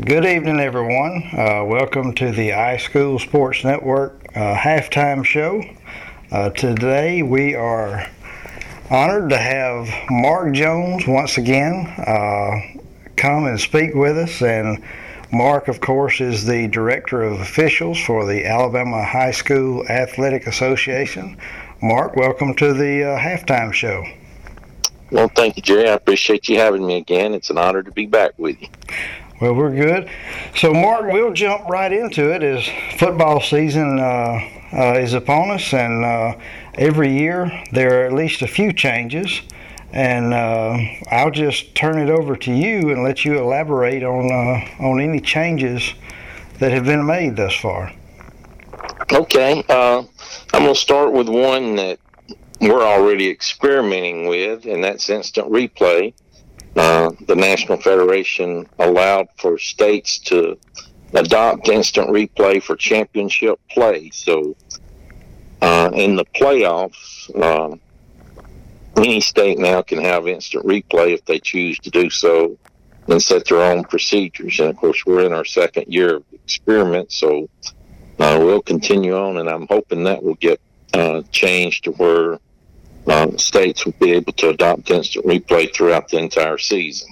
Good evening, everyone. Uh, welcome to the iSchool Sports Network uh, halftime show. Uh, today we are honored to have Mark Jones once again uh, come and speak with us. And Mark, of course, is the Director of Officials for the Alabama High School Athletic Association. Mark, welcome to the uh, halftime show. Well, thank you, Jerry. I appreciate you having me again. It's an honor to be back with you. Well, we're good. So, Mark, we'll jump right into it as football season uh, uh, is upon us, and uh, every year there are at least a few changes. And uh, I'll just turn it over to you and let you elaborate on uh, on any changes that have been made thus far. Okay, uh, I'm going to start with one that we're already experimenting with, and that's instant replay. Uh, the National Federation allowed for states to adopt instant replay for championship play. So, uh, in the playoffs, uh, any state now can have instant replay if they choose to do so and set their own procedures. And of course, we're in our second year of experiment, so uh, we'll continue on, and I'm hoping that will get uh, changed to where states will be able to adopt instant replay throughout the entire season.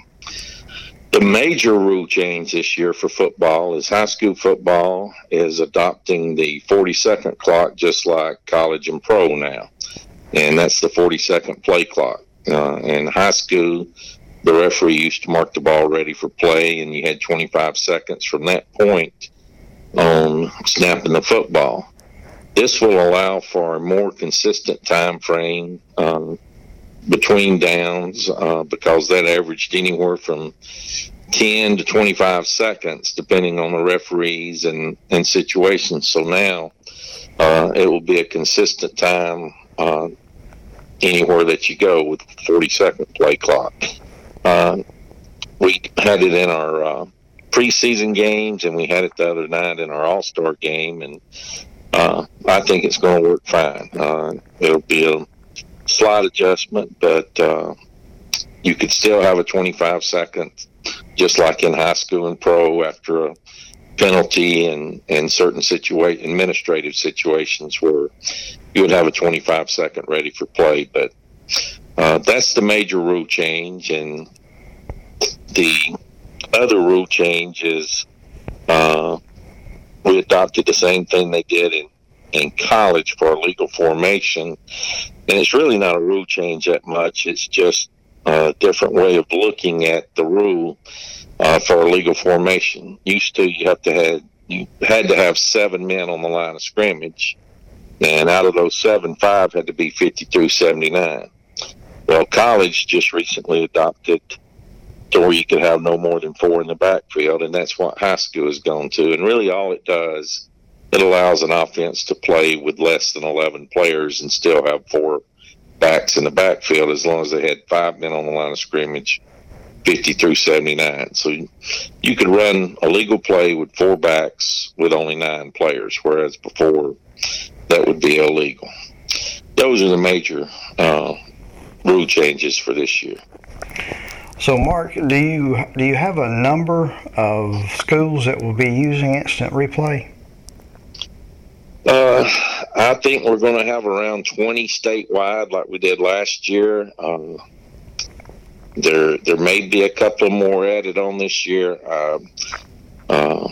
The major rule change this year for football is high school football is adopting the 40 second clock just like college and pro now. And that's the 40 second play clock. Uh, in high school, the referee used to mark the ball ready for play, and you had 25 seconds from that point on snapping the football. This will allow for a more consistent time frame um, between downs uh, because that averaged anywhere from 10 to 25 seconds, depending on the referees and, and situations. So now uh, it will be a consistent time uh, anywhere that you go with 40 second play clock. Uh, we had it in our uh, preseason games, and we had it the other night in our All Star game, and uh, I think it's going to work fine. Uh, it'll be a slight adjustment, but uh, you could still have a 25 second, just like in high school and pro after a penalty and, and certain situa- administrative situations where you would have a 25 second ready for play. But uh, that's the major rule change. And the other rule change is uh, we adopted the same thing they did in, in college for a legal formation. And it's really not a rule change that much. It's just a different way of looking at the rule uh, for a legal formation. Used to, you have to have you had to have seven men on the line of scrimmage, and out of those seven, five had to be 50 through 79. Well, college just recently adopted where you could have no more than four in the backfield, and that's what high school has gone to. And really, all it does, it allows an offense to play with less than 11 players and still have four backs in the backfield as long as they had five men on the line of scrimmage, 50 through 79. So you could run a legal play with four backs with only nine players, whereas before that would be illegal. Those are the major uh, rule changes for this year. So, Mark, do you do you have a number of schools that will be using instant replay? Uh, I think we're going to have around 20 statewide, like we did last year. Um, there, there may be a couple more added on this year. Uh, uh,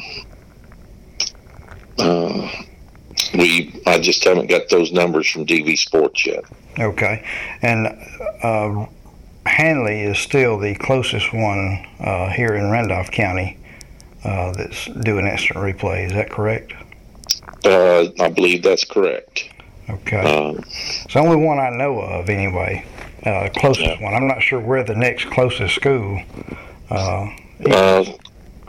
uh, we, I just haven't got those numbers from DV Sports yet. Okay, and Handley is still the closest one uh, here in Randolph County uh, that's doing instant replay. Is that correct? Uh, I believe that's correct. Okay. Um, it's the only one I know of, anyway. Uh, closest yeah. one. I'm not sure where the next closest school. Uh, uh,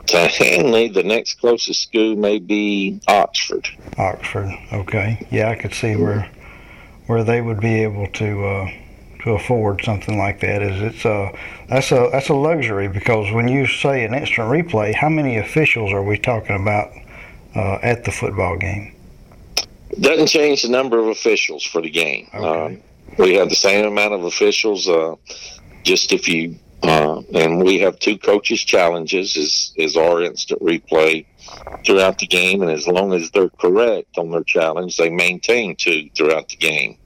to Handley, the next closest school may be Oxford. Oxford. Okay. Yeah, I could see where where they would be able to uh, to afford something like that is it's a that's a that's a luxury because when you say an instant replay, how many officials are we talking about uh, at the football game? Doesn't change the number of officials for the game. Okay. Uh, we have the same amount of officials. Uh, just if you Uh, and we have two coaches challenges is, is our instant replay throughout the game. And as long as they're correct on their challenge, they maintain two throughout the game.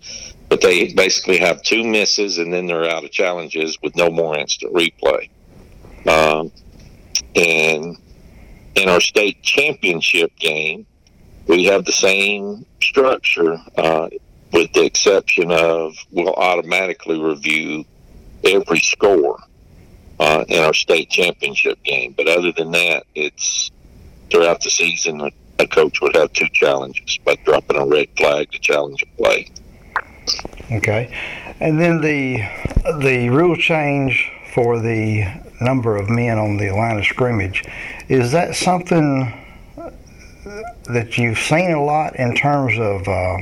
But they basically have two misses and then they're out of challenges with no more instant replay. Um, and in our state championship game, we have the same structure, uh, with the exception of we'll automatically review every score uh, in our state championship game. But other than that, it's throughout the season, a, coach would have two challenges by dropping a red flag to challenge a play. Okay, and then the the rule change for the number of men on the line of scrimmage is that something that you've seen a lot in terms of? Uh,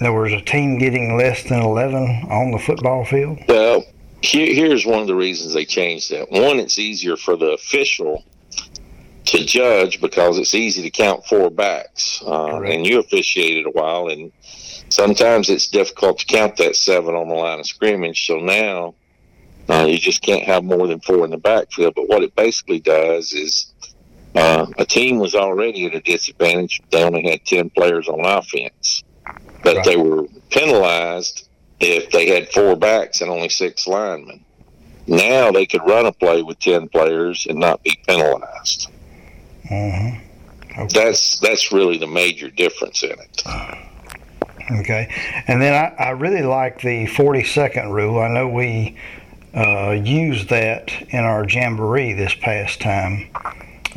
there was a team getting less than 11 on the football field? Well, here's one of the reasons they changed that. One, it's easier for the official to judge because it's easy to count four backs. Uh, and you officiated a while, and sometimes it's difficult to count that seven on the line of scrimmage. So now uh, you just can't have more than four in the backfield. But what it basically does is uh, a team was already at a disadvantage. They only had 10 players on offense, but right. they were penalized if they had four backs and only six linemen. Now they could run a play with 10 players and not be penalized. Mm-hmm. Okay. That's that's really the major difference in it. Okay, and then I, I really like the 40 second rule. I know we uh, used that in our jamboree this past time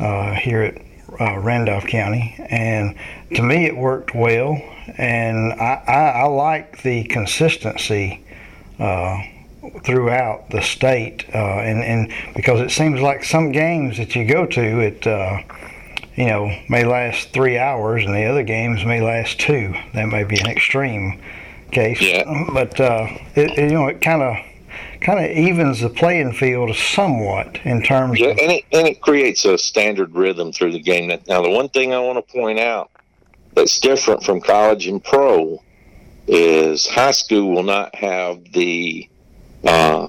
uh, here at uh, Randolph County, and to me it worked well. And I, I, I like the consistency uh, throughout the state, uh, and and because it seems like some games that you go to, it uh, you know may last three hours, and the other games may last two. That may be an extreme case, yeah. but uh, it, you know it kind of kind of evens the playing field somewhat in terms yeah, of. And it, and it creates a standard rhythm through the game. Now, the one thing I want to point out that's different from college and pro is high school will not have the. Uh,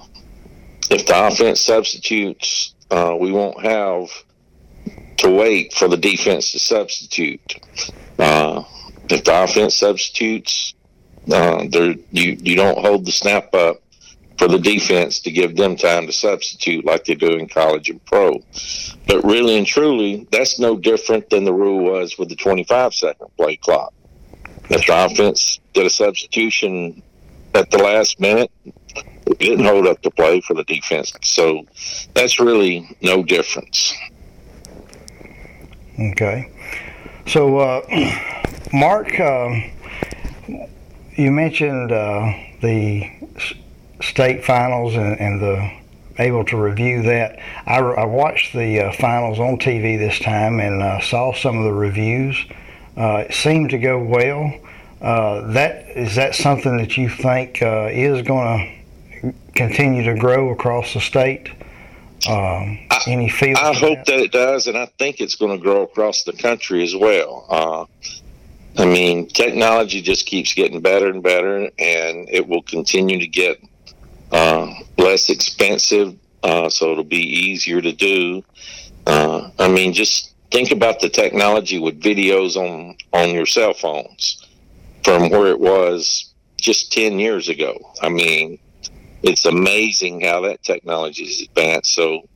if the offense substitutes, uh, we won't have to wait for the defense to substitute. Uh, if the offense substitutes, uh, you you don't hold the snap up for the defense to give them time to substitute like they do in college and pro. But really and truly, that's no different than the rule was with the 25 second play clock. If the offense did a substitution at the last minute, it didn't hold up the play for the defense. So that's really no difference. Okay. So, uh, Mark, uh, you mentioned uh, the state finals and, and the able to review that. I, I watched the uh, finals on TV this time and uh, saw some of the reviews. Uh, it seemed to go well. Uh, that is that something that you think is going to continue to grow across the state? Um, any feel? I hope that? that? it does, and I think it's going to grow across the country as well. Uh, I mean, technology just keeps getting better and better, and it will continue to get uh, less expensive, uh, so it'll be easier to do. Uh, I mean, just think about the technology with videos on on your cell phones from where it was just ten years ago. I mean, it's amazing how that technology has advanced. So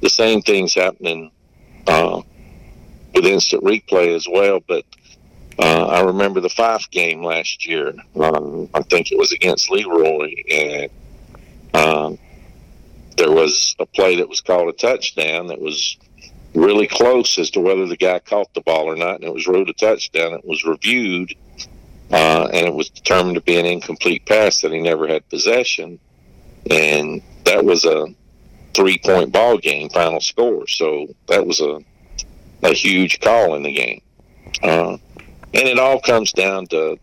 the same thing's happening uh, with instant replay as well, but. Uh, I remember the five game last year. Um, I think it was against Leroy, and um, there was a play that was called a touchdown that was really close as to whether the guy caught the ball or not, and it was ruled a touchdown. It was reviewed, uh, and it was determined to be an incomplete pass that he never had possession, and that was a three-point ball game final score. So that was a a huge call in the game, uh, and it all comes down to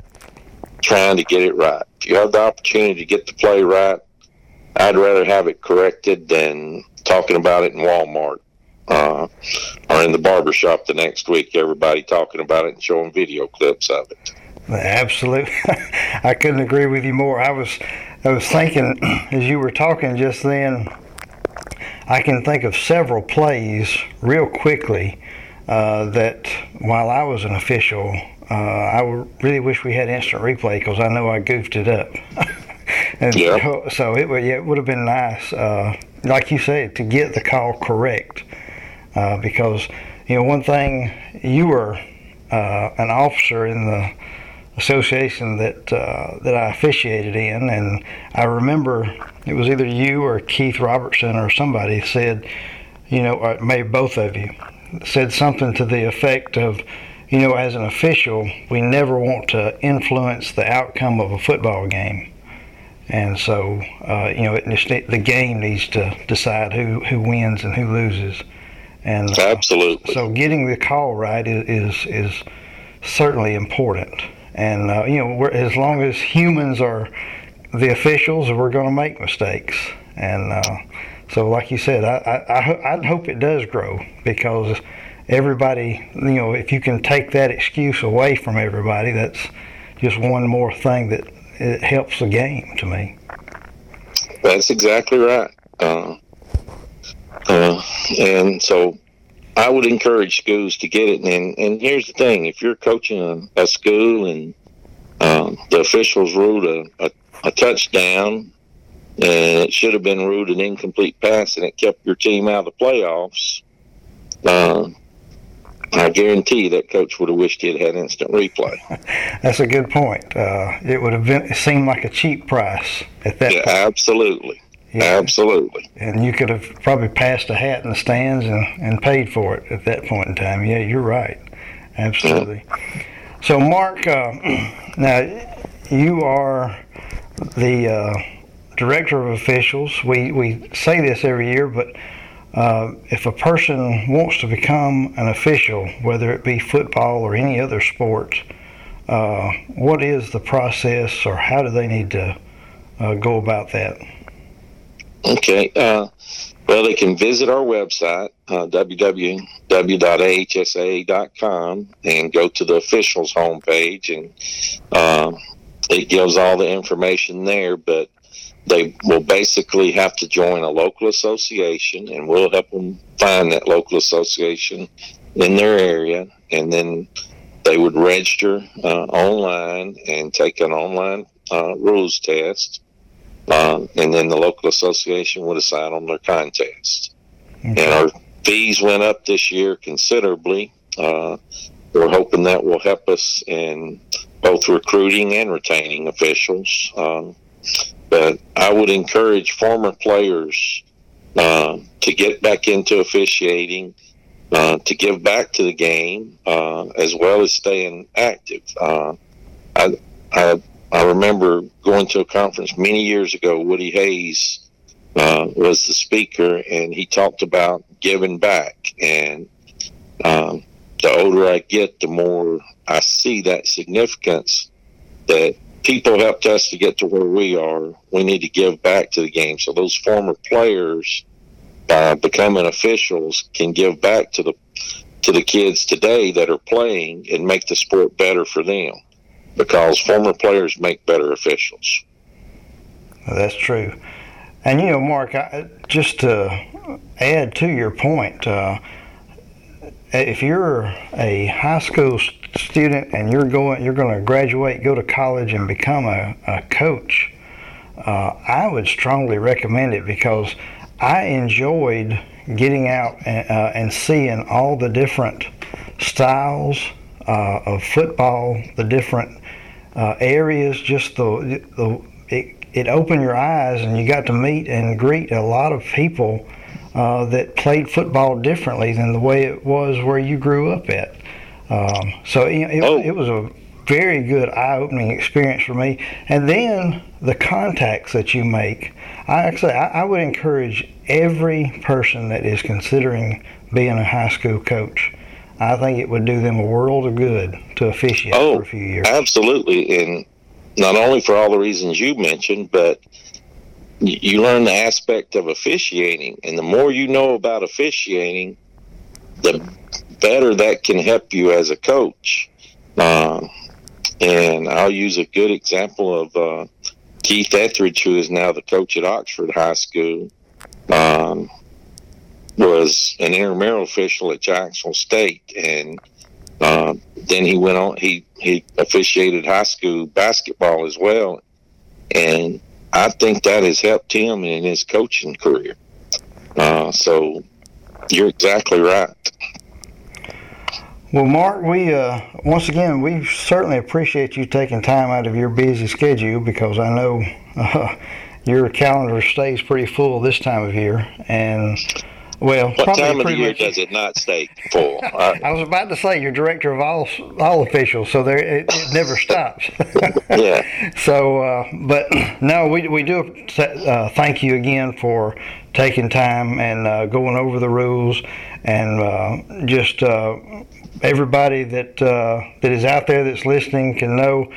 trying to get it right. If you have the opportunity to get the play right, I'd rather have it corrected than talking about it in Walmart uh, or in the barber shop the next week. Everybody talking about it and showing video clips of it. Absolutely, I couldn't agree with you more. I was, I was thinking as you were talking just then. I can think of several plays real quickly uh, that while I was an official, uh, I really wish we had instant replay because I know I goofed it up. and yeah. so, so it would yeah, it would have been nice, uh, like you said, to get the call correct uh, because you know one thing you were uh, an officer in the association that uh, that I officiated in, and I remember it was either you or Keith Robertson or somebody said, you know, or maybe both of you said something to the effect of, you know, as an official, we never want to influence the outcome of a football game. And so, uh, you know, it, the game needs to decide who, who wins and who loses. And uh, absolutely. So, getting the call right is is, is certainly important. And uh, you know, as long as humans are the officials, we're going to make mistakes. And uh, so, like you said, I, I, I hope it does grow because everybody, you know, if you can take that excuse away from everybody, that's just one more thing that it helps the game to me. That's exactly right. Uh, uh, and so I would encourage schools to get it. And, and here's the thing if you're coaching a, a school and um, the officials ruled a, a, a touchdown and it should have been ruled an incomplete pass and it kept your team out of the playoffs, uh, I guarantee that coach would have wished he had had instant replay. That's a good point. Uh, it would have been seemed like a cheap price at that. Yeah, point. absolutely. Yeah. Absolutely. And you could have probably passed a hat in the stands and, and paid for it at that point in time. Yeah, you're right. Absolutely. Yeah. So, Mark, uh, now you are the uh, director of officials. We, we say this every year, but uh, if a person wants to become an official, whether it be football or any other sport, uh, what is the process or how do they need to uh, go about that? Okay. Uh, well, they can visit our website, uh, www.ahsaa.com, and go to the officials homepage, and uh, it gives all the information there. But they will basically have to join a local association, and we'll help them find that local association in their area, and then they would register uh, online and take an online uh, rules test um, and then the local association would assign them their contest. Okay. And our fees went up this year considerably. Uh, we're hoping that will help us in both recruiting and retaining officials. Um, but I would encourage former players uh, to get back into officiating, uh, to give back to the game, uh, as well as staying active. Uh, I, I I remember going to a conference many years ago. Woody Hayes uh, was the speaker, and he talked about giving back. And um, the older I get, the more I see that significance that people helped us to get to where we are. We need to give back to the game. So those former players, by becoming officials, can give back to the to the kids today that are playing and make the sport better for them because former players make better officials. That's true. And you know, Mark, I, just to add to your point, uh, if you're a high school student and you're going, you're going to graduate, go to college, and become a, a coach, uh, I would strongly recommend it because I enjoyed getting out and, uh, and seeing all the different styles uh, of football, the different uh, areas, just the, the it, it opened your eyes and you got to meet and greet a lot of people uh, that played football differently than the way it was where you grew up at. Um, so it, oh. it was a very good eye-opening experience for me. And then the contacts that you make. I actually I, I would encourage every person that is considering being a high school coach I think it would do them a world of good to officiate oh, for a few years. Absolutely, and not only for all the reasons you mentioned, but you learn the aspect of officiating, and the more you know about officiating, the better that can help you as a coach. Uh, and I'll use a good example of uh, Keith Etheridge, who is now the coach at Oxford High School. Um, was an intramural official at Jacksonville State, and uh, then he went on. He he officiated high school basketball as well, and I think that has helped him in his coaching career. Uh, so you're exactly right. Well, Mark, we uh, once again we certainly appreciate you taking time out of your busy schedule because I know your calendar stays pretty full this time of year, and well, what time of the year much, does it not stay full? I, I, was about to say you're director of all all officials, so there it, it never stops. yeah. So, uh, but no, we we do uh, thank you again for taking time and uh, going over the rules and uh, just uh, everybody that uh, that is out there that's listening can know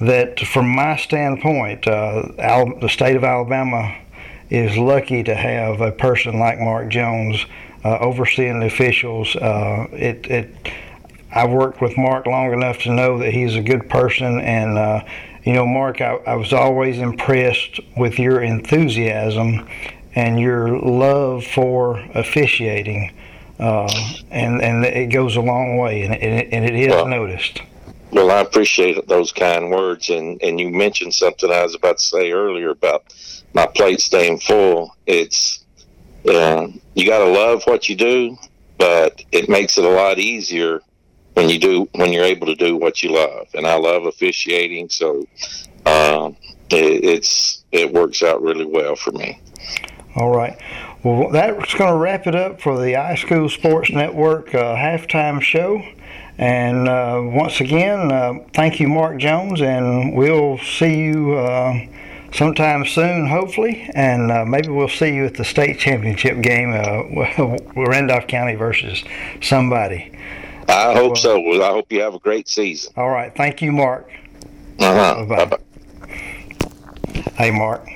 that from my standpoint, Al- the state of Alabama is lucky to have a person like Mark Jones uh, overseeing the officials. Uh, it, it, I've worked with Mark long enough to know that he's a good person, and uh, you know, Mark, I, I was always impressed with your enthusiasm and your love for officiating. Uh, and and it goes a long way, and, it, and it is well, noticed. Well, I appreciate those kind words, and and you mentioned something I was about to say earlier about my plate staying full. It's uh, you got to love what you do, but it makes it a lot easier when you do when you're able to do what you love. And I love officiating, so um, it, it's it works out really well for me. All right. Well, that's going to wrap it up for the iSchool Sports Network uh, halftime show. And uh, once again, uh, thank you, Mark Jones, and we'll see you uh, sometime soon, hopefully, and uh, maybe we'll see you at the state championship game, uh, Randolph County versus somebody. I hope so. Well, I hope you have a great season. All right. Thank you, Mark. Uh-huh. Bye-bye. Hey, Mark.